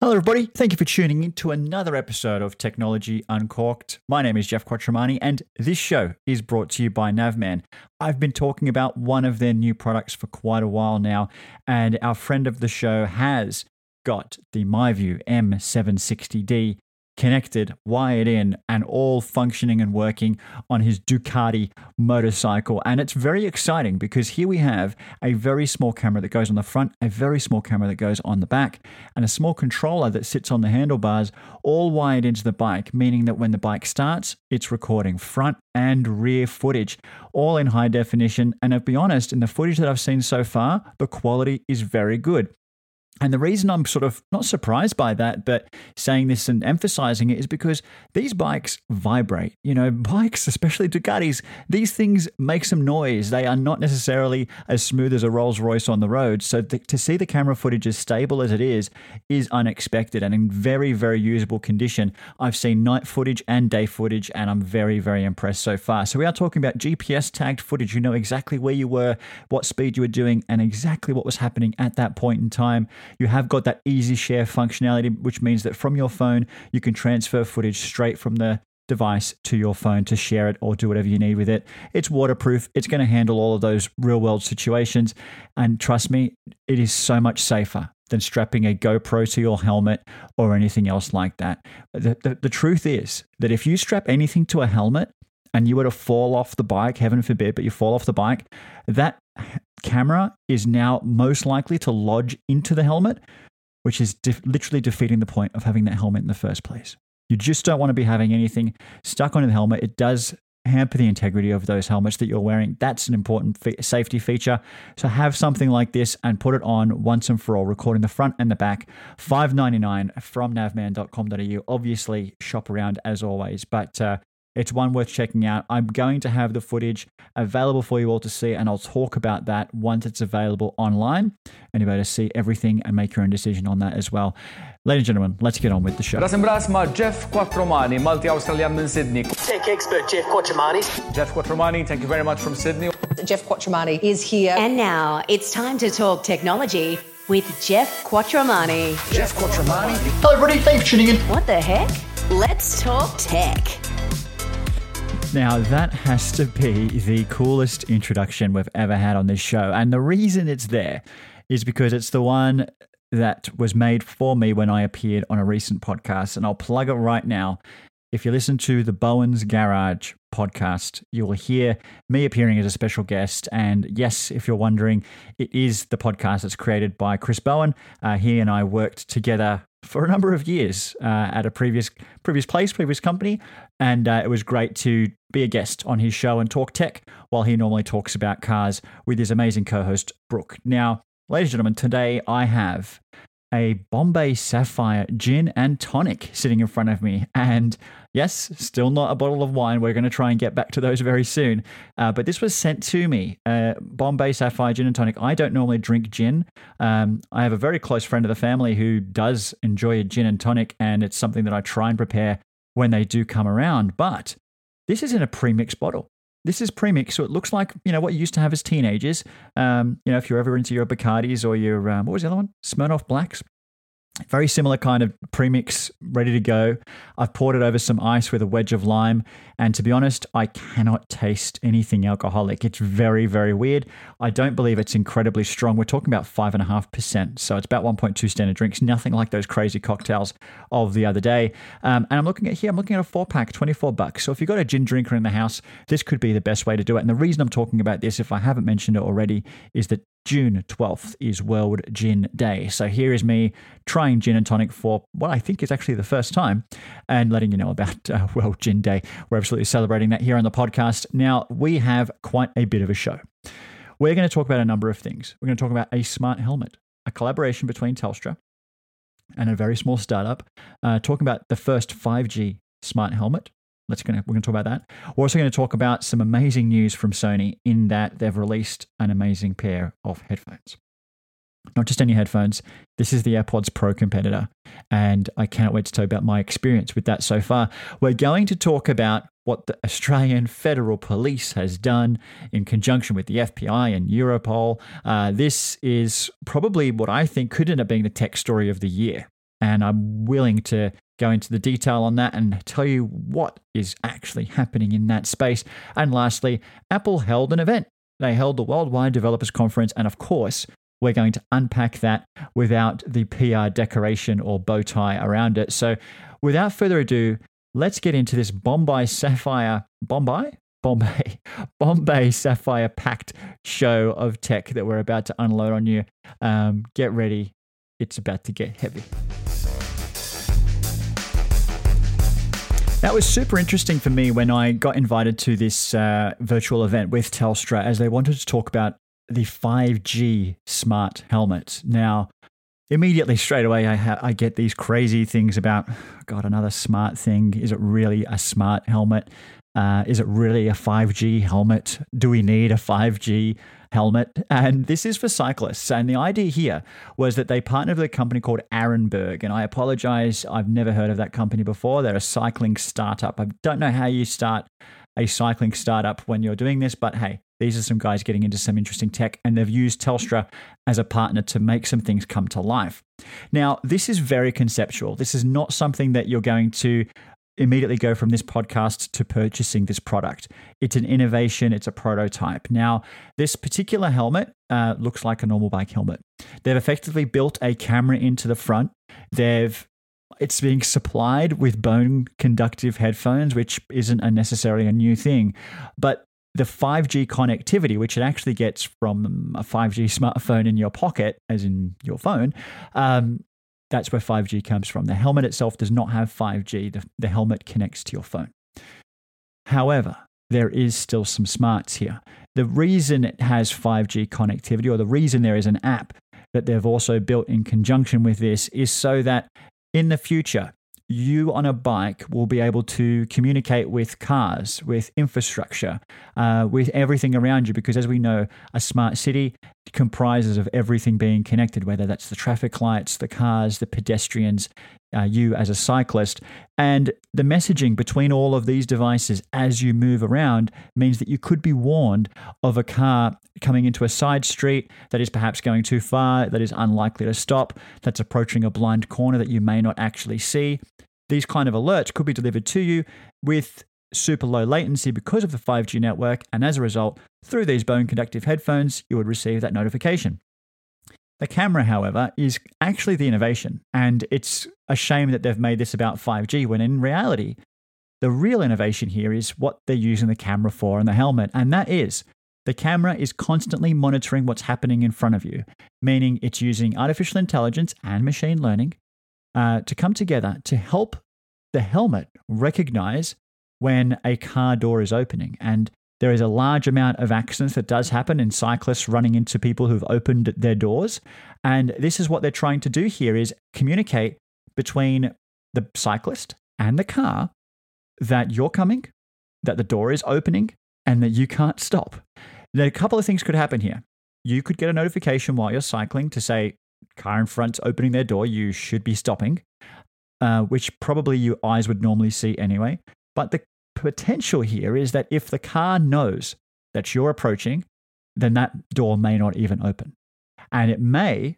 Hello, everybody. Thank you for tuning in to another episode of Technology Uncorked. My name is Jeff Quattromani, and this show is brought to you by Navman. I've been talking about one of their new products for quite a while now, and our friend of the show has got the MiVue M760D connected, wired in, and all functioning and working on his Ducati motorcycle. And it's very exciting because here we have a very small camera that goes on the front, a very small camera that goes on the back, and a small controller that sits on the handlebars, all wired into the bike, meaning that when the bike starts, it's recording front and rear footage, all in high definition. And to be honest, in the footage that I've seen so far, the quality is very good. And the reason I'm sort of not surprised by that, but saying this and emphasizing it is because these bikes vibrate. You know, bikes, especially Ducatis, these things make some noise. They are not necessarily as smooth as a Rolls Royce on the road. So th- to see the camera footage as stable as it is, is unexpected and in very, very usable condition. I've seen night footage and day footage, and I'm very, very impressed so far. So we are talking about GPS tagged footage. You know exactly where you were, what speed you were doing, and exactly what was happening at that point in time. You have got that easy share functionality, which means that from your phone, you can transfer footage straight from the device to your phone to share it or do whatever you need with it. It's waterproof, it's going to handle all of those real world situations. And trust me, it is so much safer than strapping a GoPro to your helmet or anything else like that. The, the, the truth is that if you strap anything to a helmet, and you were to fall off the bike, heaven forbid, but you fall off the bike, that camera is now most likely to lodge into the helmet, which is def- literally defeating the point of having that helmet in the first place. You just don't want to be having anything stuck onto the helmet. It does hamper the integrity of those helmets that you're wearing. That's an important fe- safety feature. So have something like this and put it on once and for all, recording the front and the back. Five ninety nine from navman.com.au. Obviously, shop around as always, but uh, it's one worth checking out. I'm going to have the footage available for you all to see, and I'll talk about that once it's available online. And you'll be able to see everything and make your own decision on that as well. Ladies and gentlemen, let's get on with the show. Ras imbras ma' Jeff Quattromani, Malti Australian minn Sydney. Tech expert Jeff Quattromani. Jeff Quattromani, thank you very much from Sydney. Jeff Quattromani is here. And now it's time to talk technology with Jeff Quattromani. Jeff Quattromani. Hello, everybody. Thanks for tuning in. What the heck? Let's talk tech. Now, that has to be the coolest introduction we've ever had on this show. And the reason it's there is because it's the one that was made for me when I appeared on a recent podcast. And I'll plug it right now. If you listen to the Bowen's Garage podcast, you will hear me appearing as a special guest. And yes, if you're wondering, it is the podcast that's created by Chris Bowen. Uh, he and I worked together for a number of years uh, at a previous previous place, previous company, and uh, it was great to be a guest on his show and talk tech while he normally talks about cars with his amazing co-host Brooke. Now, ladies and gentlemen, today I have a Bombay Sapphire gin and tonic sitting in front of me. And yes, still not a bottle of wine. We're going to try and get back to those very soon. Uh, but this was sent to me uh, Bombay Sapphire gin and tonic. I don't normally drink gin. Um, I have a very close friend of the family who does enjoy a gin and tonic, and it's something that I try and prepare when they do come around. But this is in a premix bottle. This is premix, so it looks like you know what you used to have as teenagers. Um, you know, if you're ever into your Bacardis or your um, what was the other one, Smirnoff Blacks. Very similar kind of premix, ready to go. I've poured it over some ice with a wedge of lime, and to be honest, I cannot taste anything alcoholic. It's very, very weird. I don't believe it's incredibly strong. We're talking about five and a half percent, so it's about 1.2 standard drinks. Nothing like those crazy cocktails of the other day. Um, and I'm looking at here. I'm looking at a four pack, 24 bucks. So if you've got a gin drinker in the house, this could be the best way to do it. And the reason I'm talking about this, if I haven't mentioned it already, is that June 12th is World Gin Day. So here is me trying gin and tonic for what I think is actually the first time and letting you know about uh, World Gin Day. We're absolutely celebrating that here on the podcast. Now, we have quite a bit of a show. We're going to talk about a number of things. We're going to talk about a smart helmet, a collaboration between Telstra and a very small startup, uh, talking about the first 5G smart helmet. Gonna we're gonna talk about that. We're also going to talk about some amazing news from Sony in that they've released an amazing pair of headphones. Not just any headphones. This is the AirPods Pro competitor, and I cannot wait to tell you about my experience with that so far. We're going to talk about what the Australian Federal Police has done in conjunction with the FBI and Europol. Uh, this is probably what I think could end up being the tech story of the year. And I'm willing to go into the detail on that and tell you what is actually happening in that space. And lastly, Apple held an event. They held the Worldwide Developers Conference. And of course, we're going to unpack that without the PR decoration or bow tie around it. So, without further ado, let's get into this Bombay Sapphire. Bombay? Bombay, Bombay Sapphire packed show of tech that we're about to unload on you. Um, get ready, it's about to get heavy. That was super interesting for me when I got invited to this uh, virtual event with Telstra as they wanted to talk about the 5G smart helmet. Now, immediately straight away, I, ha- I get these crazy things about, God, another smart thing. Is it really a smart helmet? Uh, is it really a 5G helmet? Do we need a 5G helmet? And this is for cyclists. And the idea here was that they partnered with a company called Arenberg. And I apologize, I've never heard of that company before. They're a cycling startup. I don't know how you start a cycling startup when you're doing this, but hey, these are some guys getting into some interesting tech, and they've used Telstra as a partner to make some things come to life. Now, this is very conceptual. This is not something that you're going to immediately go from this podcast to purchasing this product. It's an innovation, it's a prototype. Now, this particular helmet uh, looks like a normal bike helmet. They've effectively built a camera into the front. They've it's being supplied with bone conductive headphones, which isn't a necessarily a new thing. But the 5G connectivity, which it actually gets from a 5G smartphone in your pocket, as in your phone, um, that's where 5G comes from. The helmet itself does not have 5G, the, the helmet connects to your phone. However, there is still some smarts here. The reason it has 5G connectivity, or the reason there is an app that they've also built in conjunction with this, is so that in the future, you on a bike will be able to communicate with cars, with infrastructure, uh, with everything around you. Because as we know, a smart city comprises of everything being connected, whether that's the traffic lights, the cars, the pedestrians, uh, you as a cyclist. And the messaging between all of these devices as you move around means that you could be warned of a car coming into a side street that is perhaps going too far, that is unlikely to stop, that's approaching a blind corner that you may not actually see. These kind of alerts could be delivered to you with super low latency because of the 5G network, and as a result, through these bone conductive headphones, you would receive that notification. The camera, however, is actually the innovation, and it's a shame that they've made this about 5G when in reality, the real innovation here is what they're using the camera for in the helmet, and that is the camera is constantly monitoring what's happening in front of you, meaning it's using artificial intelligence and machine learning uh, to come together to help the helmet recognize when a car door is opening. And there is a large amount of accidents that does happen in cyclists running into people who've opened their doors. And this is what they're trying to do here is communicate between the cyclist and the car that you're coming, that the door is opening, and that you can't stop. Now, a couple of things could happen here. You could get a notification while you're cycling to say, car in front's opening their door, you should be stopping, uh, which probably your eyes would normally see anyway. But the potential here is that if the car knows that you're approaching, then that door may not even open. And it may,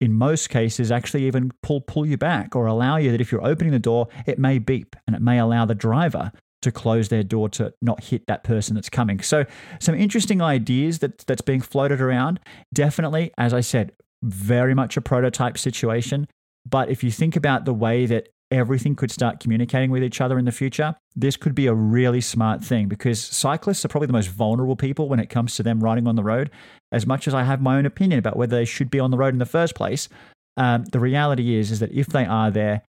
in most cases, actually even pull, pull you back or allow you that if you're opening the door, it may beep and it may allow the driver to close their door to not hit that person that's coming. So, some interesting ideas that, that's being floated around. Definitely, as I said, very much a prototype situation. But if you think about the way that everything could start communicating with each other in the future, this could be a really smart thing because cyclists are probably the most vulnerable people when it comes to them riding on the road. As much as I have my own opinion about whether they should be on the road in the first place, um, the reality is is that if they are there,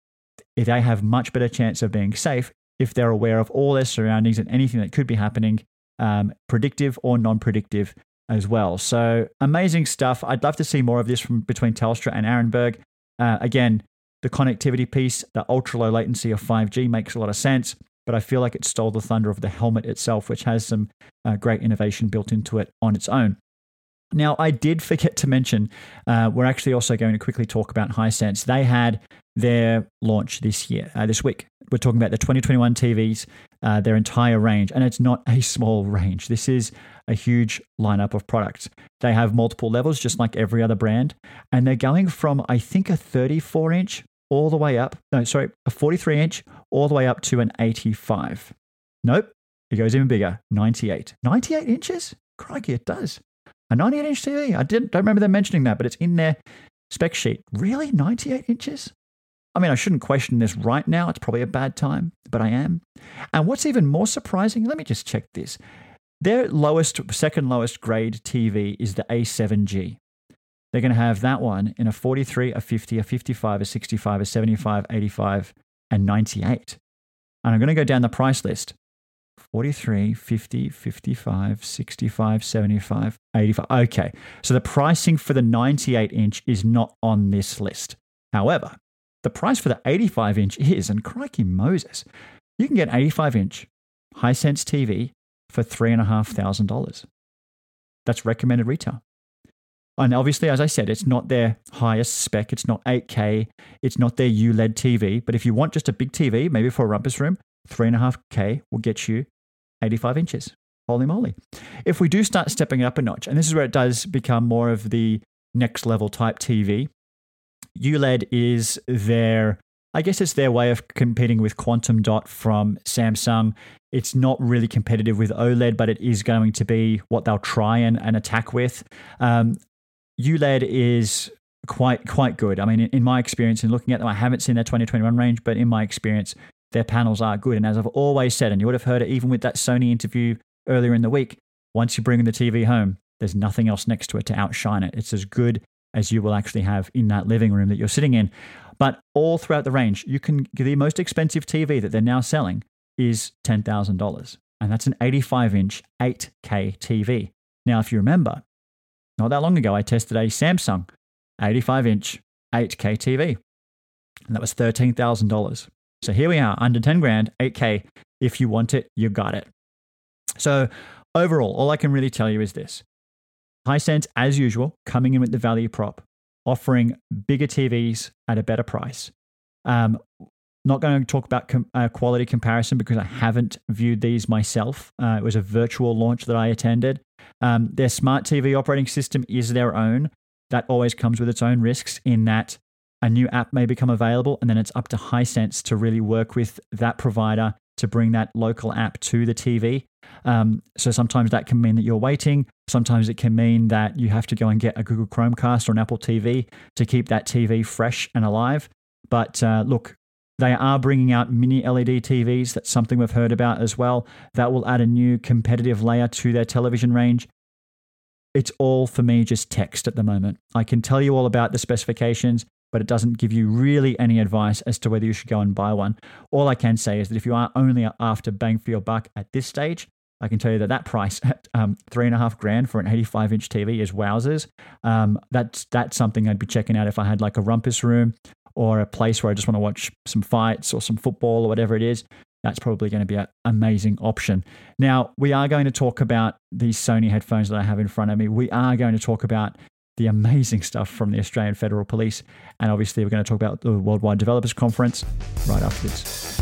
they have much better chance of being safe if they're aware of all their surroundings and anything that could be happening, um, predictive or non-predictive as well. So amazing stuff. I'd love to see more of this from between Telstra and Arenberg. Uh, again, the connectivity piece, the ultra low latency of 5G makes a lot of sense, but I feel like it stole the thunder of the helmet itself, which has some uh, great innovation built into it on its own. Now, I did forget to mention, uh, we're actually also going to quickly talk about Hisense. They had their launch this year, uh, this week. We're talking about the 2021 TVs, uh, their entire range, and it's not a small range. This is a huge lineup of products. They have multiple levels, just like every other brand, and they're going from, I think, a 34 inch all the way up. No, sorry, a 43 inch all the way up to an 85. Nope, it goes even bigger 98. 98 inches? Crikey, it does. A 98 inch TV. I didn't, don't remember them mentioning that, but it's in their spec sheet. Really? 98 inches? I mean, I shouldn't question this right now. It's probably a bad time, but I am. And what's even more surprising, let me just check this. Their lowest, second lowest grade TV is the A7G. They're going to have that one in a 43, a 50, a 55, a 65, a 75, 85, and 98. And I'm going to go down the price list 43, 50, 55, 65, 75, 85. Okay. So the pricing for the 98 inch is not on this list. However, the price for the 85 inch is, and crikey Moses, you can get an 85 inch Hisense TV for $3,500. That's recommended retail. And obviously, as I said, it's not their highest spec. It's not 8K. It's not their ULED TV. But if you want just a big TV, maybe for a rumpus room, 3.5K will get you 85 inches. Holy moly. If we do start stepping it up a notch, and this is where it does become more of the next level type TV, ULED is their, I guess it's their way of competing with Quantum Dot from Samsung. It's not really competitive with OLED, but it is going to be what they'll try and, and attack with. Um, ULED is quite quite good. I mean, in, my experience, in looking at them, I haven't seen their 2021 range, but in my experience, their panels are good. And as I've always said, and you would have heard it even with that Sony interview earlier in the week, once you bring the TV home, there's nothing else next to it to outshine it. It's as good as you will actually have in that living room that you're sitting in. But all throughout the range, you can the most expensive TV that they're now selling is $10,000. And that's an 85 inch 8K TV. Now, if you remember, not that long ago, I tested a Samsung 85 inch 8K TV, and that was $13,000. So here we are, under 10 grand, 8K. If you want it, you got it. So overall, all I can really tell you is this Hisense, as usual, coming in with the value prop, offering bigger TVs at a better price. Um, not going to talk about com- uh, quality comparison because I haven't viewed these myself. Uh, it was a virtual launch that I attended. Um, their smart TV operating system is their own. That always comes with its own risks in that a new app may become available, and then it's up to Hisense to really work with that provider to bring that local app to the TV. Um, so sometimes that can mean that you're waiting. Sometimes it can mean that you have to go and get a Google Chromecast or an Apple TV to keep that TV fresh and alive. But uh, look, they are bringing out mini LED TVs. That's something we've heard about as well. That will add a new competitive layer to their television range. It's all for me just text at the moment. I can tell you all about the specifications, but it doesn't give you really any advice as to whether you should go and buy one. All I can say is that if you are only after bang for your buck at this stage, I can tell you that that price at um, three and a half grand for an 85 inch TV is wowzers. Um, that's that's something I'd be checking out if I had like a rumpus room or a place where I just want to watch some fights or some football or whatever it is. That's probably going to be an amazing option. Now, we are going to talk about these Sony headphones that I have in front of me. We are going to talk about the amazing stuff from the Australian Federal Police. And obviously, we're going to talk about the Worldwide Developers Conference right after this.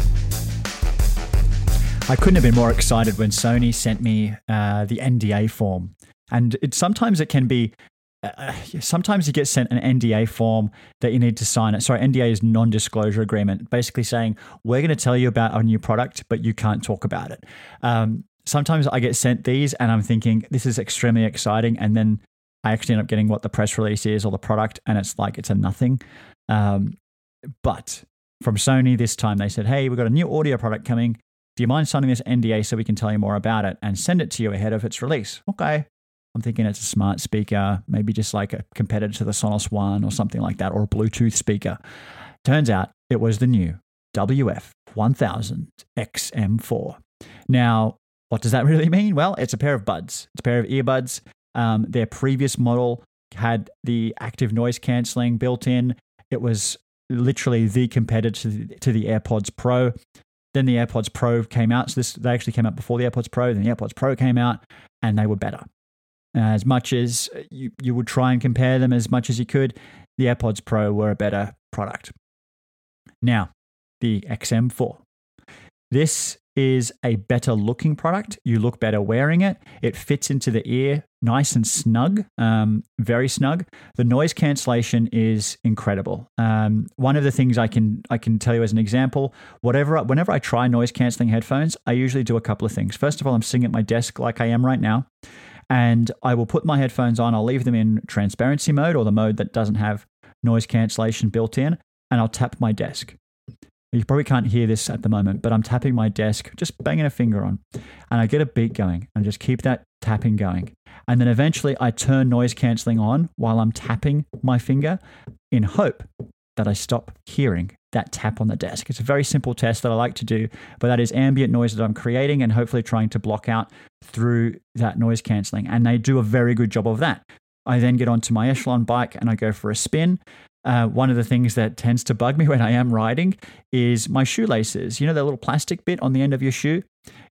I couldn't have been more excited when Sony sent me uh, the NDA form. And it, sometimes it can be, uh, sometimes you get sent an NDA form that you need to sign it. Sorry, NDA is non disclosure agreement, basically saying, we're going to tell you about our new product, but you can't talk about it. Um, sometimes I get sent these and I'm thinking, this is extremely exciting. And then I actually end up getting what the press release is or the product, and it's like it's a nothing. Um, but from Sony this time, they said, hey, we've got a new audio product coming. Do you mind signing this NDA so we can tell you more about it and send it to you ahead of its release? Okay. I'm thinking it's a smart speaker, maybe just like a competitor to the Sonos One or something like that, or a Bluetooth speaker. Turns out it was the new WF 1000 XM4. Now, what does that really mean? Well, it's a pair of buds. It's a pair of earbuds. Um, their previous model had the active noise cancelling built in. It was literally the competitor to the, to the AirPods Pro. Then the AirPods Pro came out. So this they actually came out before the AirPods Pro. Then the AirPods Pro came out, and they were better. As much as you, you would try and compare them as much as you could, the AirPods Pro were a better product. Now, the XM4. This is a better looking product. You look better wearing it. It fits into the ear nice and snug, um, very snug. The noise cancellation is incredible. Um, one of the things I can I can tell you as an example, whatever whenever I try noise canceling headphones, I usually do a couple of things. First of all, I'm sitting at my desk like I am right now, and I will put my headphones on. I'll leave them in transparency mode or the mode that doesn't have noise cancellation built in, and I'll tap my desk. You probably can't hear this at the moment, but I'm tapping my desk, just banging a finger on, and I get a beat going and just keep that tapping going. And then eventually I turn noise cancelling on while I'm tapping my finger in hope that I stop hearing that tap on the desk. It's a very simple test that I like to do, but that is ambient noise that I'm creating and hopefully trying to block out through that noise cancelling. And they do a very good job of that. I then get onto my Echelon bike and I go for a spin. Uh, one of the things that tends to bug me when I am riding is my shoelaces. You know, that little plastic bit on the end of your shoe?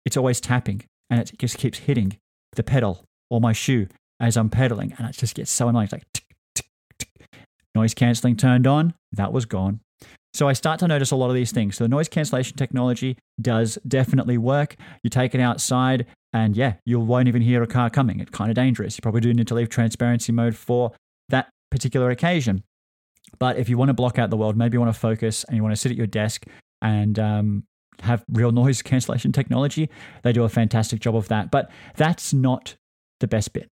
It's always tapping and it just keeps hitting the pedal or my shoe as I'm pedaling. And it just gets so annoying. It's like tick, tick, tick. noise cancelling turned on, that was gone. So I start to notice a lot of these things. So the noise cancellation technology does definitely work. You take it outside, and yeah, you won't even hear a car coming. It's kind of dangerous. You probably do need to leave transparency mode for that particular occasion. But if you want to block out the world, maybe you want to focus and you want to sit at your desk and um, have real noise cancellation technology, they do a fantastic job of that. But that's not the best bit.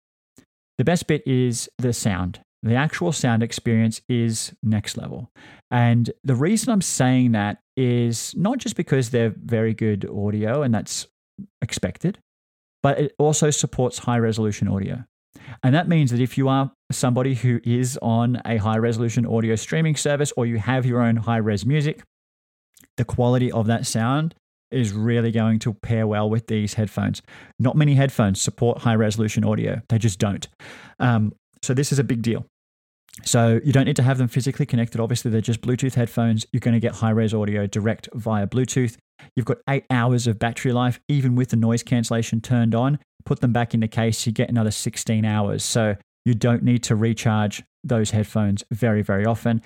The best bit is the sound. The actual sound experience is next level. And the reason I'm saying that is not just because they're very good audio and that's expected, but it also supports high resolution audio. And that means that if you are somebody who is on a high resolution audio streaming service or you have your own high res music, the quality of that sound is really going to pair well with these headphones. Not many headphones support high resolution audio, they just don't. Um, so, this is a big deal. So, you don't need to have them physically connected. Obviously, they're just Bluetooth headphones. You're going to get high res audio direct via Bluetooth. You've got eight hours of battery life, even with the noise cancellation turned on. Put them back in the case, you get another 16 hours. So, you don't need to recharge those headphones very, very often.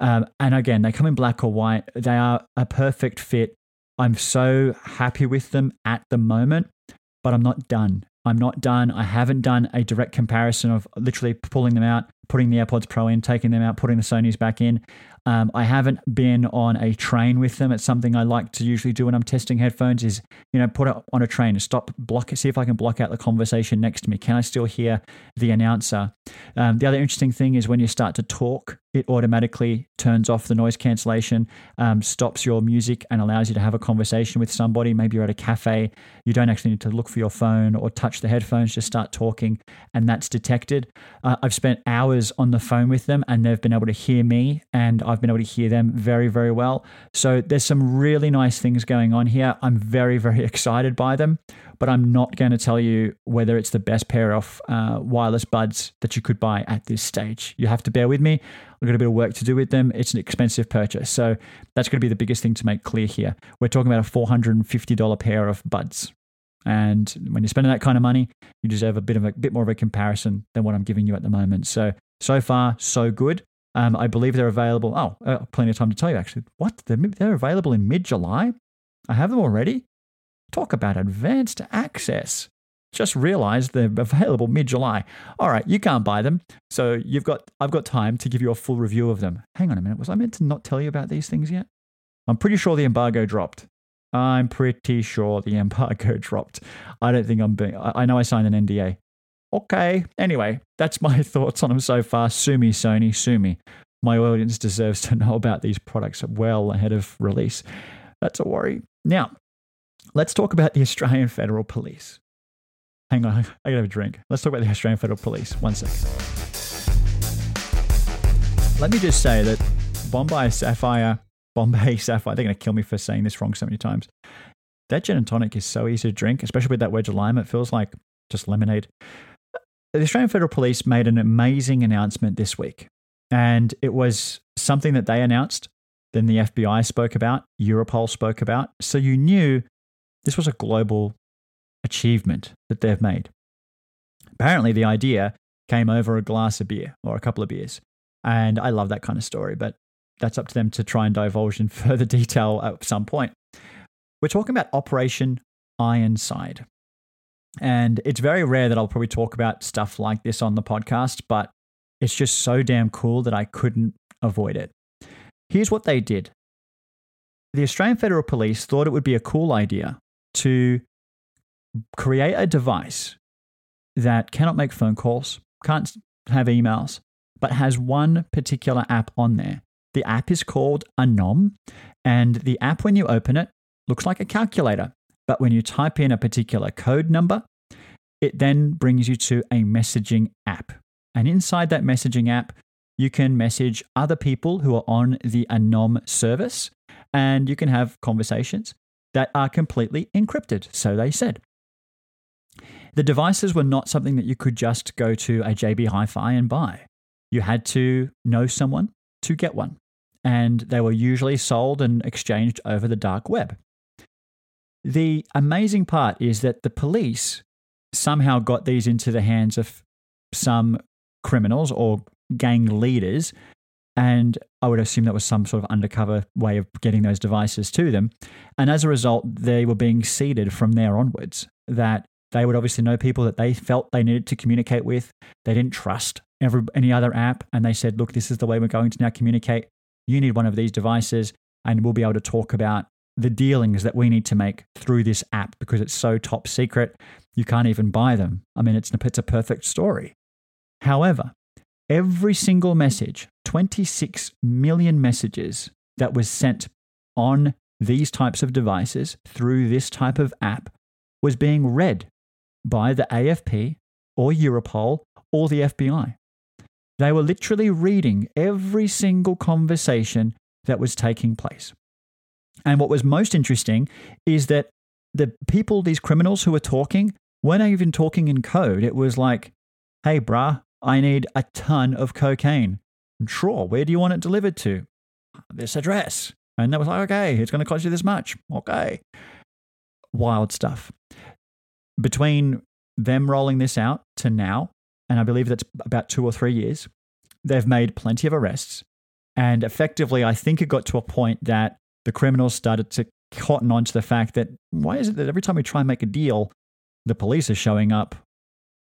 Um, and again, they come in black or white. They are a perfect fit. I'm so happy with them at the moment, but I'm not done. I'm not done. I haven't done a direct comparison of literally pulling them out, putting the AirPods Pro in, taking them out, putting the Sony's back in. Um, I haven't been on a train with them. It's something I like to usually do when I'm testing headphones. Is you know put it on a train and stop, block it, see if I can block out the conversation next to me. Can I still hear the announcer? Um, the other interesting thing is when you start to talk, it automatically turns off the noise cancellation, um, stops your music, and allows you to have a conversation with somebody. Maybe you're at a cafe. You don't actually need to look for your phone or touch the headphones. Just start talking, and that's detected. Uh, I've spent hours on the phone with them, and they've been able to hear me, and I've been able to hear them very, very well. So there's some really nice things going on here. I'm very, very excited by them, but I'm not going to tell you whether it's the best pair of uh, wireless buds that you could buy at this stage. You have to bear with me. I've got a bit of work to do with them. It's an expensive purchase. So that's going to be the biggest thing to make clear here. We're talking about a $450 pair of buds. And when you're spending that kind of money, you deserve a bit of a bit more of a comparison than what I'm giving you at the moment. So so far so good. Um, I believe they're available. Oh, uh, plenty of time to tell you actually. What? They're, they're available in mid July? I have them already? Talk about advanced access. Just realized they're available mid July. All right, you can't buy them. So you've got I've got time to give you a full review of them. Hang on a minute. Was I meant to not tell you about these things yet? I'm pretty sure the embargo dropped. I'm pretty sure the embargo dropped. I don't think I'm being. I know I signed an NDA. Okay. Anyway, that's my thoughts on them so far. Sue me, Sony. Sue me. My audience deserves to know about these products well ahead of release. That's a worry. Now, let's talk about the Australian Federal Police. Hang on, I gotta have a drink. Let's talk about the Australian Federal Police. One second. Let me just say that Bombay Sapphire, Bombay Sapphire, they're gonna kill me for saying this wrong so many times. That gin and tonic is so easy to drink, especially with that wedge of lime. It feels like just lemonade. Uh, the Australian Federal Police made an amazing announcement this week, and it was something that they announced, then the FBI spoke about, Europol spoke about. So you knew this was a global achievement that they've made. Apparently, the idea came over a glass of beer or a couple of beers. And I love that kind of story, but that's up to them to try and divulge in further detail at some point. We're talking about Operation Ironside. And it's very rare that I'll probably talk about stuff like this on the podcast, but it's just so damn cool that I couldn't avoid it. Here's what they did the Australian Federal Police thought it would be a cool idea to create a device that cannot make phone calls, can't have emails, but has one particular app on there. The app is called Anom, and the app, when you open it, looks like a calculator. But when you type in a particular code number, it then brings you to a messaging app. And inside that messaging app, you can message other people who are on the Anom service and you can have conversations that are completely encrypted, so they said. The devices were not something that you could just go to a JB Hi Fi and buy. You had to know someone to get one, and they were usually sold and exchanged over the dark web. The amazing part is that the police somehow got these into the hands of some criminals or gang leaders and I would assume that was some sort of undercover way of getting those devices to them. And as a result, they were being seeded from there onwards. That they would obviously know people that they felt they needed to communicate with. They didn't trust every, any other app. And they said, look, this is the way we're going to now communicate. You need one of these devices, and we'll be able to talk about the dealings that we need to make through this app because it's so top secret. You can't even buy them. I mean, it's, it's a perfect story. However, every single message, 26 million messages that was sent on these types of devices through this type of app was being read by the AFP or Europol or the FBI. They were literally reading every single conversation that was taking place. And what was most interesting is that the people, these criminals who were talking, weren't even talking in code. It was like, hey, brah, I need a ton of cocaine. Sure, where do you want it delivered to? This address. And that was like, okay, it's going to cost you this much. Okay. Wild stuff. Between them rolling this out to now, and I believe that's about two or three years, they've made plenty of arrests. And effectively, I think it got to a point that the criminals started to cotton on to the fact that why is it that every time we try and make a deal, the police are showing up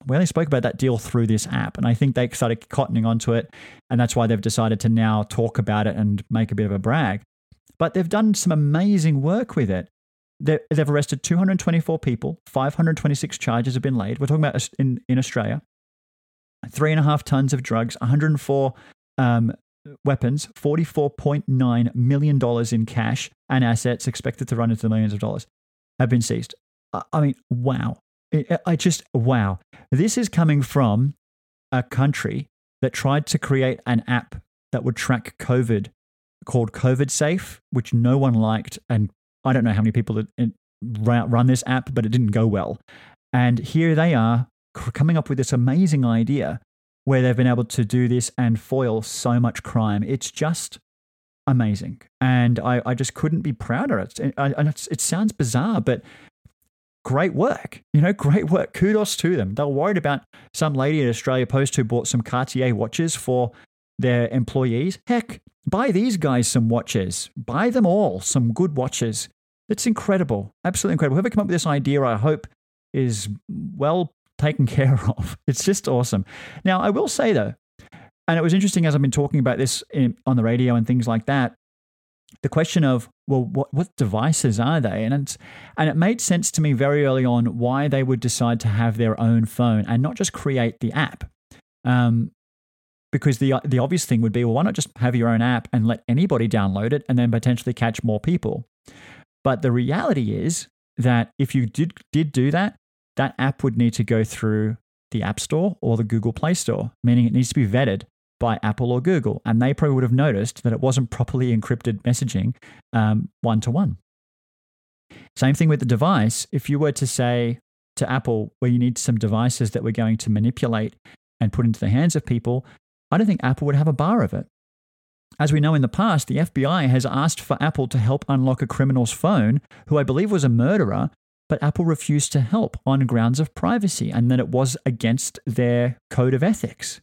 we only spoke about that deal through this app. And I think they started cottoning onto it. And that's why they've decided to now talk about it and make a bit of a brag. But they've done some amazing work with it. They've arrested 224 people, 526 charges have been laid. We're talking about in, in Australia. Three and a half tons of drugs, 104 um, weapons, $44.9 million in cash and assets expected to run into the millions of dollars have been seized. I mean, wow. Uh, I just, wow. This is coming from a country that tried to create an app that would track COVID called COVID Safe, which no one liked. And I don't know how many people uh, run this app, but it didn't go well. And here they are coming up with this amazing idea where they've been able to do this and foil so much crime. It's just amazing. And I, I just couldn't be prouder. It's, uh, it, it sounds bizarre, but great work. You know, great work. Kudos to them. They were worried about some lady at Australia Post who bought some Cartier watches for their employees. Heck, buy these guys some watches. Buy them all some good watches. It's incredible. Absolutely incredible. Whoever came up with this idea, I hope, is well taken care of. It's just awesome. Now, I will say though, and it was interesting as I've been talking about this in, on the radio and things like that the question of well what, what devices are they? And it's, and it made sense to me very early on why they would decide to have their own phone and not just create the app. Um, because the the obvious thing would be well why not just have your own app and let anybody download it and then potentially catch more people? But the reality is that if you did did do that that app would need to go through the app store or the google play store meaning it needs to be vetted by Apple or Google, and they probably would have noticed that it wasn't properly encrypted messaging one to one. Same thing with the device. If you were to say to Apple, well, you need some devices that we're going to manipulate and put into the hands of people, I don't think Apple would have a bar of it. As we know in the past, the FBI has asked for Apple to help unlock a criminal's phone, who I believe was a murderer, but Apple refused to help on grounds of privacy and that it was against their code of ethics.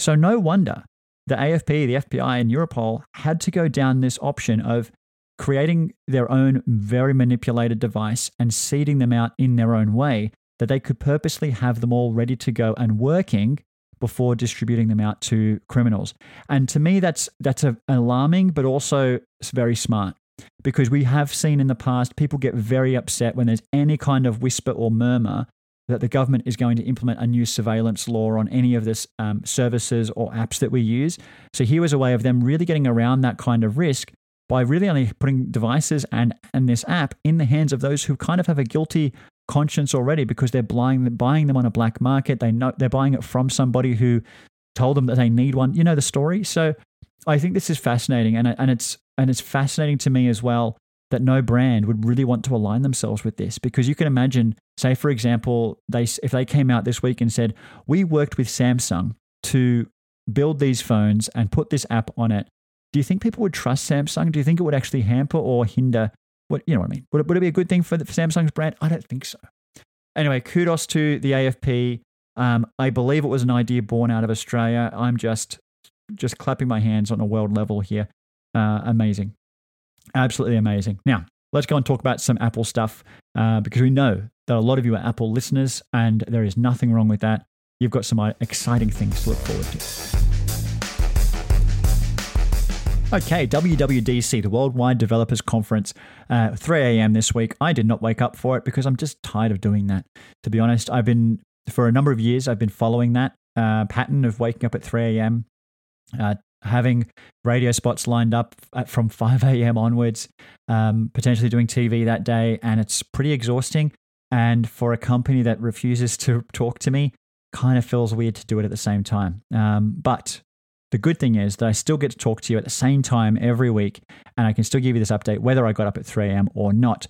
So, no wonder the AFP, the FBI, and Europol had to go down this option of creating their own very manipulated device and seeding them out in their own way that they could purposely have them all ready to go and working before distributing them out to criminals. And to me, that's that's alarming, but also very smart because we have seen in the past people get very upset when there's any kind of whisper or murmur that the government is going to implement a new surveillance law on any of this um, services or apps that we use. So here was a way of them really getting around that kind of risk by really only putting devices and and this app in the hands of those who kind of have a guilty conscience already because they're buying buying them on a black market. They know they're buying it from somebody who told them that they need one. You know the story. So I think this is fascinating, and and it's and it's fascinating to me as well that no brand would really want to align themselves with this because you can imagine, say for example, they if they came out this week and said we worked with Samsung to build these phones and put this app on it. Do you think people would trust Samsung? Do you think it would actually hamper or hinder what you know what I mean? Would it, would it be a good thing for, the, for Samsung's brand? I don't think so. Anyway, kudos to the AFP. Um, I believe it was an idea born out of Australia. I'm just just clapping my hands on a world level here. Uh, amazing, absolutely amazing. Now let's go and talk about some Apple stuff uh, because we know that a lot of you are Apple listeners, and there is nothing wrong with that. You've got some uh, exciting things to look forward to. Okay, WWDC, the Worldwide Developers Conference, uh, 3 a.m. this week. I did not wake up for it because I'm just tired of doing that. To be honest, I've been, for a number of years, I've been following that uh, pattern of waking up at 3 a.m., uh, having radio spots lined up from 5 a.m. onwards, um, potentially doing TV that day. And it's pretty exhausting. And for a company that refuses to talk to me, kind of feels weird to do it at the same time. Um, but the good thing is that I still get to talk to you at the same time every week, and I can still give you this update whether I got up at 3 a.m. or not.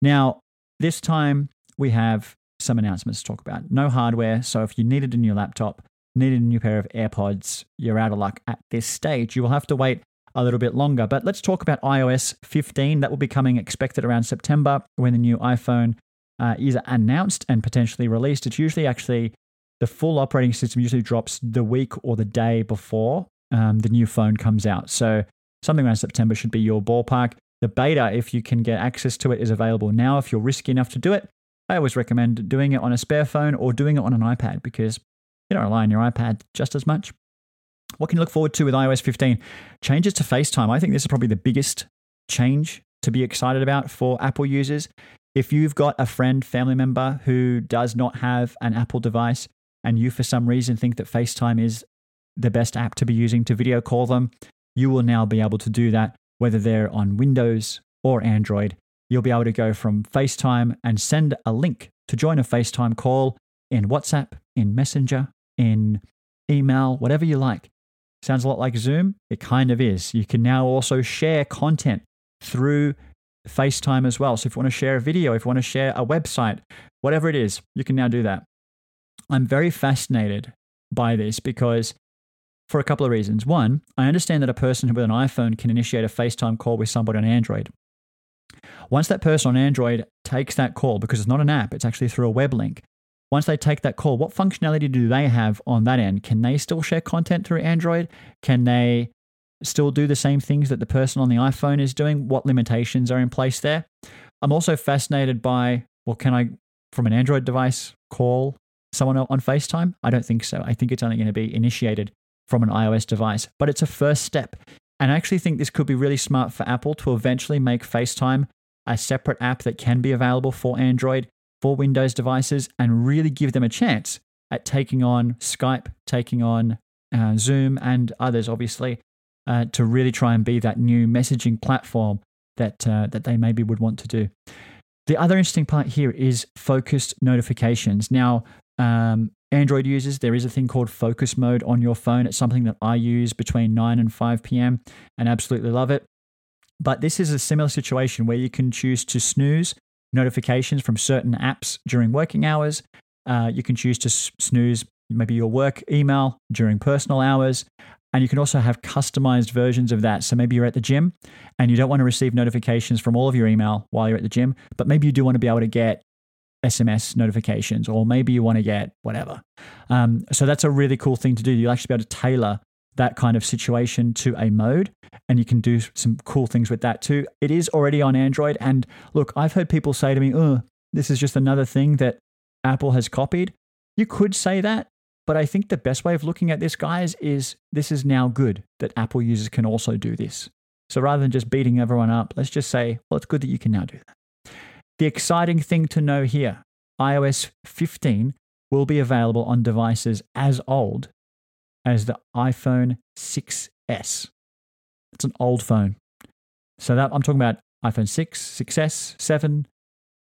Now, this time we have some announcements to talk about. No hardware, so if you needed a new laptop, needed a new pair of AirPods, you're out of luck at this stage. You will have to wait a little bit longer. But let's talk about iOS 15. That will be coming expected around September when the new iPhone uh, is announced and potentially released. It's usually actually the full operating system usually drops the week or the day before um, the new phone comes out. So something around September should be your ballpark. The beta, if you can get access to it, is available now. If you're risky enough to do it, I always recommend doing it on a spare phone or doing it on an iPad because you don't rely on your iPad just as much. What can you look forward to with iOS 15? Changes to FaceTime. I think this is probably the biggest change to be excited about for Apple users. If you've got a friend, family member who does not have an Apple device, and you for some reason think that FaceTime is the best app to be using to video call them, you will now be able to do that whether they're on Windows or Android. You'll be able to go from FaceTime and send a link to join a FaceTime call in WhatsApp, in Messenger, in email, whatever you like. Sounds a lot like Zoom? It kind of is. You can now also share content through FaceTime as well. So if you want to share a video, if you want to share a website, whatever it is, you can now do that. I'm very fascinated by this because for a couple of reasons. One, I understand that a person with an iPhone can initiate a FaceTime call with somebody on Android. Once that person on Android takes that call, because it's not an app, it's actually through a web link. Once they take that call, what functionality do they have on that end? Can they still share content through Android? Can they still do the same things that the person on the iPhone is doing? What limitations are in place there? I'm also fascinated by well, can I, from an Android device, call someone on FaceTime? I don't think so. I think it's only going to be initiated from an iOS device, but it's a first step. And I actually think this could be really smart for Apple to eventually make FaceTime a separate app that can be available for Android, for Windows devices, and really give them a chance at taking on Skype, taking on uh, Zoom, and others, obviously, uh, to really try and be that new messaging platform that uh, that they maybe would want to do. The other interesting part here is focused notifications. Now, um, Android users, there is a thing called focus mode on your phone. It's something that I use between 9 and 5 p.m. and absolutely love it. But this is a similar situation where you can choose to snooze notifications from certain apps during working hours. Uh, you can choose to snooze maybe your work email during personal hours. And you can also have customized versions of that. So maybe you're at the gym and you don't want to receive notifications from all of your email while you're at the gym, but maybe you do want to be able to get SMS notifications, or maybe you want to get whatever. Um, so that's a really cool thing to do. You'll actually be able to tailor that kind of situation to a mode, and you can do some cool things with that too. It is already on Android, and look, I've heard people say to me, "Oh, this is just another thing that Apple has copied. You could say that, but I think the best way of looking at this, guys, is this is now good that Apple users can also do this. So rather than just beating everyone up, let's just say, well, it's good that you can now do that. The exciting thing to know here iOS 15 will be available on devices as old as the iPhone 6S. It's an old phone. So that I'm talking about iPhone 6, 6S, 7,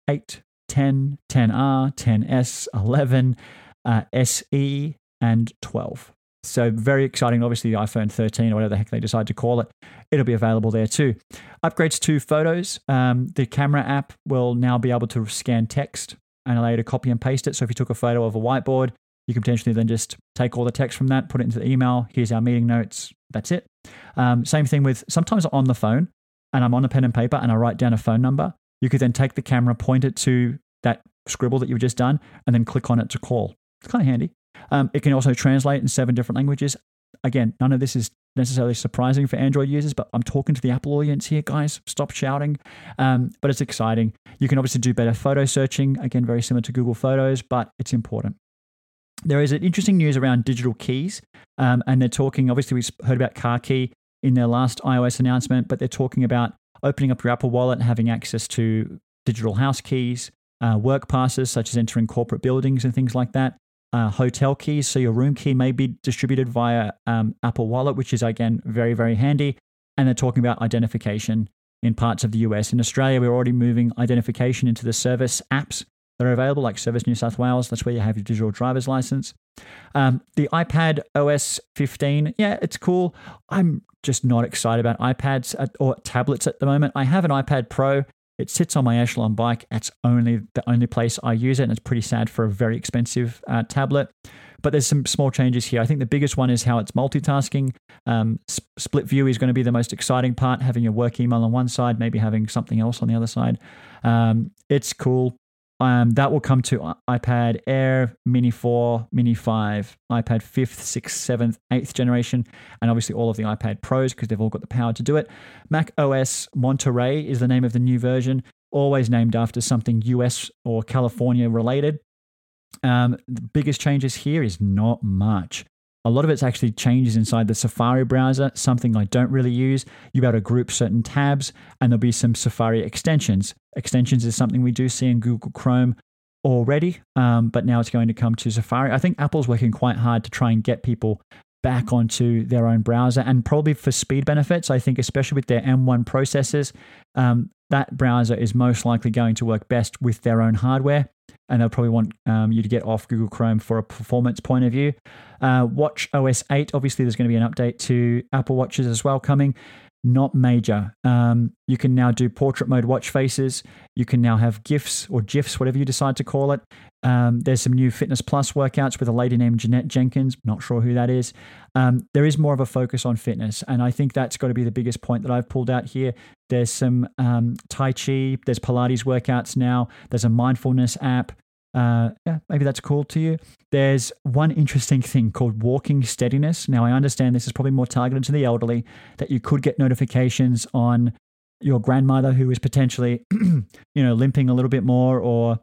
8, 10, 10R, 10S, 11, uh, SE, and 12. So very exciting. Obviously, the iPhone 13 or whatever the heck they decide to call it, it'll be available there too. Upgrades to photos. Um, the camera app will now be able to scan text and allow you to copy and paste it. So if you took a photo of a whiteboard, you can potentially then just take all the text from that, put it into the email. Here's our meeting notes. That's it. Um, same thing with sometimes on the phone, and I'm on a pen and paper and I write down a phone number. You could then take the camera, point it to that scribble that you've just done, and then click on it to call. It's kind of handy. Um, it can also translate in seven different languages. Again, none of this is necessarily surprising for Android users, but I'm talking to the Apple audience here, guys. Stop shouting. Um, but it's exciting. You can obviously do better photo searching. Again, very similar to Google Photos, but it's important. There is an interesting news around digital keys, um, and they're talking. Obviously, we heard about Car Key in their last iOS announcement, but they're talking about opening up your Apple Wallet and having access to digital house keys, uh, work passes such as entering corporate buildings and things like that, uh, hotel keys. So your room key may be distributed via um, Apple Wallet, which is again very, very handy. And they're talking about identification in parts of the US. In Australia, we're already moving identification into the service apps that are available, like Service New South Wales. That's where you have your digital driver's license. Um, the iPad OS 15, yeah, it's cool. I'm just not excited about iPads at, or tablets at the moment. I have an iPad Pro. It sits on my Echelon bike. It's only the only place I use it, and it's pretty sad for a very expensive uh, tablet. But there's some small changes here. I think the biggest one is how it's multitasking. Um, split view is going to be the most exciting part. Having your work email on one side, maybe having something else on the other side. Um, it's cool. Um, that will come to iPad Air, Mini 4, Mini 5, iPad 5th, 6th, 7th, 8th generation, and obviously all of the iPad Pros because they've all got the power to do it. Mac OS Monterey is the name of the new version, always named after something US or California related. Um, the biggest changes here is not much. A lot of it's actually changes inside the Safari browser, something I don't really use. You'll be able to group certain tabs, and there'll be some Safari extensions. Extensions is something we do see in Google Chrome already, um, but now it's going to come to Safari. I think Apple's working quite hard to try and get people back onto their own browser and probably for speed benefits. I think, especially with their M1 processors, um, that browser is most likely going to work best with their own hardware and they'll probably want um, you to get off Google Chrome for a performance point of view. Uh, Watch OS 8, obviously, there's going to be an update to Apple Watches as well coming. Not major. Um, you can now do portrait mode watch faces. You can now have GIFs or GIFs, whatever you decide to call it. Um, there's some new Fitness Plus workouts with a lady named Jeanette Jenkins. Not sure who that is. Um, there is more of a focus on fitness, and I think that's got to be the biggest point that I've pulled out here. There's some um, Tai Chi, there's Pilates workouts now, there's a mindfulness app. Uh, yeah, maybe that's cool to you. There's one interesting thing called walking steadiness. Now, I understand this is probably more targeted to the elderly, that you could get notifications on your grandmother who is potentially, you know, limping a little bit more or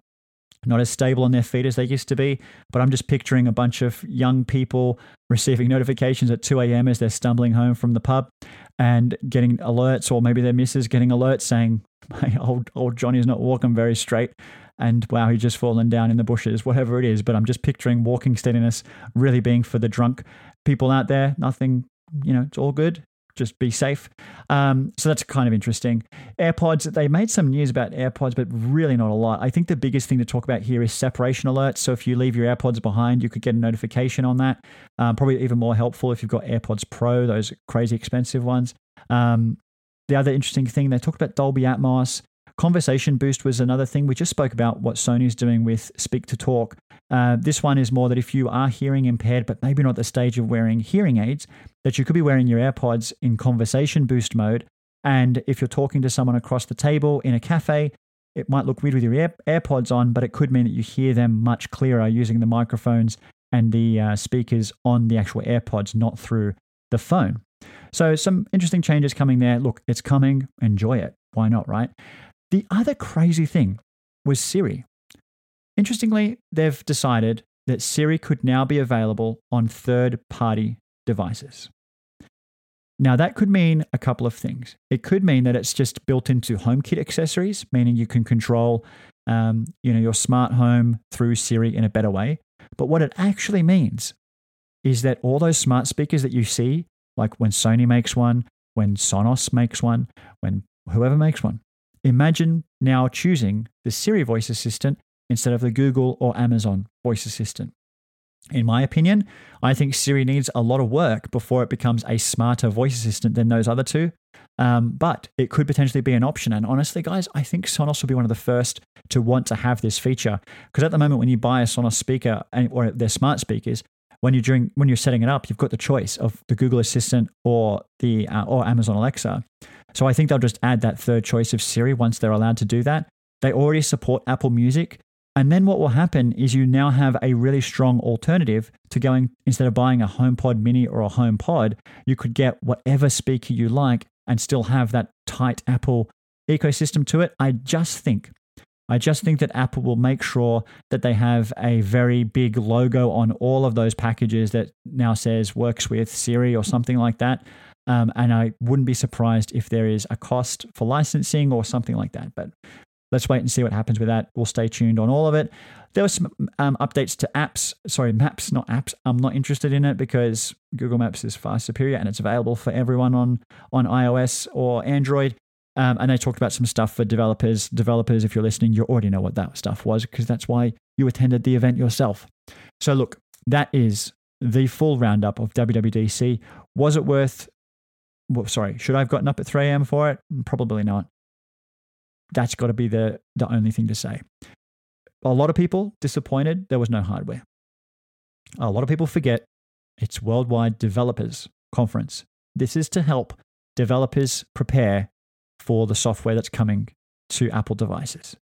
not as stable on their feet as they used to be. But I'm just picturing a bunch of young people receiving notifications at 2 a.m. as they're stumbling home from the pub and getting alerts, or maybe their missus getting alerts saying, My old, old Johnny's not walking very straight. And wow, he's just fallen down in the bushes, whatever it is. But I'm just picturing walking steadiness really being for the drunk people out there. Nothing, you know, it's all good just be safe. Um, so that's kind of interesting. AirPods, they made some news about AirPods, but really not a lot. I think the biggest thing to talk about here is separation alerts. So if you leave your AirPods behind, you could get a notification on that. Um, probably even more helpful if you've got AirPods Pro, those crazy expensive ones. Um, the other interesting thing, they talked about Dolby Atmos. Conversation Boost was another thing. We just spoke about what Sony's doing with Speak to Talk. Uh, this one is more that if you are hearing impaired, but maybe not the stage of wearing hearing aids, that you could be wearing your AirPods in Conversation Boost mode. And if you're talking to someone across the table in a cafe, it might look weird with your Air- AirPods on, but it could mean that you hear them much clearer using the microphones and the uh, speakers on the actual AirPods, not through the phone. So, some interesting changes coming there. Look, it's coming. Enjoy it. Why not, right? The other crazy thing was Siri. interestingly, they've decided that Siri could now be available on third party devices. Now, that could mean a couple of things. It could mean that it's just built into HomeKit accessories, meaning you can control um, you know, your smart home through Siri in a better way. But what it actually means is that all those smart speakers that you see, like when Sony makes one, when Sonos makes one, when whoever makes one, imagine now choosing the Siri voice assistant instead of the Google or Amazon voice assistant. In my opinion, I think Siri needs a lot of work before it becomes a smarter voice assistant than those other two. Um, but it could potentially be an option. And honestly, guys, I think Sonos will be one of the first to want to have this feature. Because at the moment, when you buy a Sonos speaker or their smart speakers, when you're doing when you're setting it up, you've got the choice of the Google Assistant or the uh, or Amazon Alexa. So I think they'll just add that third choice of Siri once they're allowed to do that. They already support Apple Music, and then what will happen is you now have a really strong alternative to going, instead of buying a HomePod mini or a HomePod, you could get whatever speaker you like and still have that tight Apple ecosystem to it. I just think, I just think that Apple will make sure that they have a very big logo on all of those packages that now says works with Siri or something like that. Um, and I wouldn't be surprised if there is a cost for licensing or something like that. But let's wait and see what happens with that. We'll stay tuned on all of it. There were some um, updates to apps, sorry, maps, not apps. I'm not interested in it because Google Maps is far superior and it's available for everyone on on iOS or Android. Um, and they talked about some stuff for developers. Developers, if you're listening, you already know what that stuff was because that's why you attended the event yourself. So look, that is the full roundup of WWDC. Was it worth? Well, sorry, should I have gotten up at 3 a.m. for it? Probably not. That's got to be the, the only thing to say. A lot of people disappointed there was no hardware. A lot of people forget it's Worldwide Developers Conference. This is to help developers prepare for the software that's coming to Apple devices.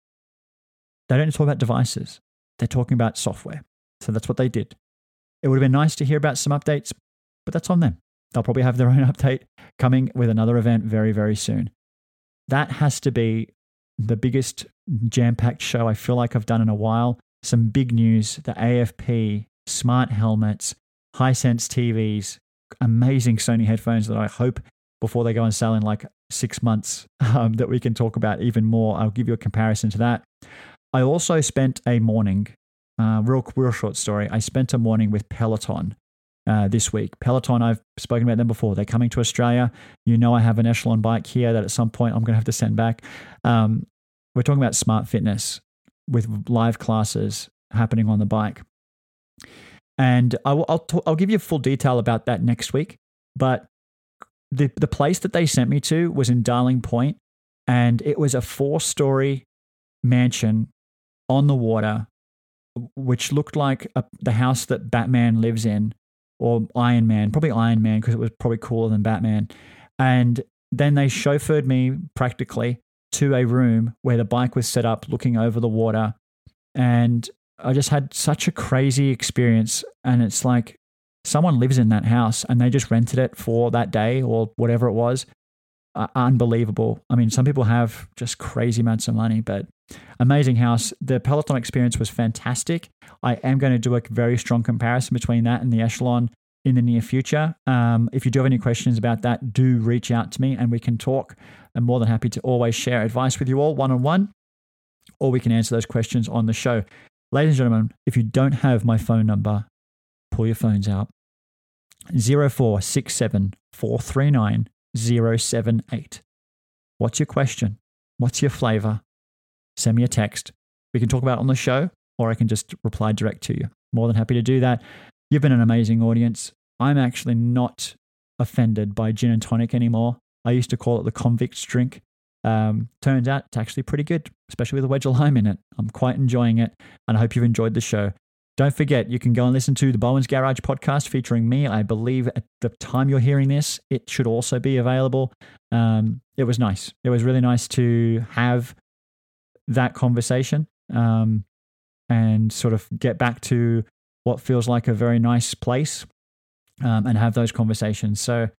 They don't talk about devices, they're talking about software. So that's what they did. It would have been nice to hear about some updates, but that's on them. They'll probably have their own update coming with another event very, very soon. That has to be the biggest jam packed show I feel like I've done in a while. Some big news the AFP, smart helmets, Hisense TVs, amazing Sony headphones that I hope before they go on sale in like six months um, that we can talk about even more. I'll give you a comparison to that. I also spent a morning, uh, real, real short story. I spent a morning with Peloton. Uh, this week. Peloton, I've spoken about them before. They're coming to Australia. You know, I have an Echelon bike here that at some point I'm going to have to send back. Um, we're talking about smart fitness with live classes happening on the bike. And I will, I'll, t- I'll give you full detail about that next week. But the, the place that they sent me to was in Darling Point, and it was a four story mansion on the water, which looked like a, the house that Batman lives in or Iron Man, probably Iron Man because it was probably cooler than Batman. And then they chauffeured me practically to a room where the bike was set up looking over the water. And I just had such a crazy experience. And it's like someone lives in that house and they just rented it for that day or whatever it was. Uh, unbelievable. I mean, some people have just crazy amounts of money, but amazing house. The Peloton experience was fantastic. I am going to do a very strong comparison between that and the Echelon in the near future. Um, if you do have any questions about that, do reach out to me and we can talk. I'm more than happy to always share advice with you all one on one, or we can answer those questions on the show. Ladies and gentlemen, if you don't have my phone number, pull your phones out 0467 439 078. What's your question? What's your flavor? Send me a text. We can talk about it on the show, or I can just reply direct to you. More than happy to do that. You've been an amazing audience. I'm actually not offended by gin and tonic anymore. I used to call it the convict's drink. Um, turns out it's actually pretty good, especially with a wedge of lime in it. I'm quite enjoying it, and I hope you've enjoyed the show. Don't forget, you can go and listen to the Bowen's Garage podcast featuring me. I believe at the time you're hearing this, it should also be available. Um, it was nice. It was really nice to have that conversation um, and sort of get back to what feels like a very nice place um, and have those conversations. So,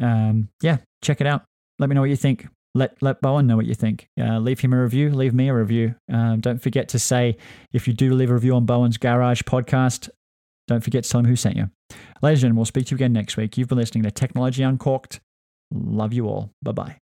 um, yeah, check it out. Let me know what you think. Let let Bowen know what you think. Uh, leave him a review. Leave me a review. Um, don't forget to say if you do leave a review on Bowen's Garage podcast. Don't forget to tell him who sent you. Ladies and gentlemen, we'll speak to you again next week. You've been listening to Technology Uncorked. Love you all. Bye bye.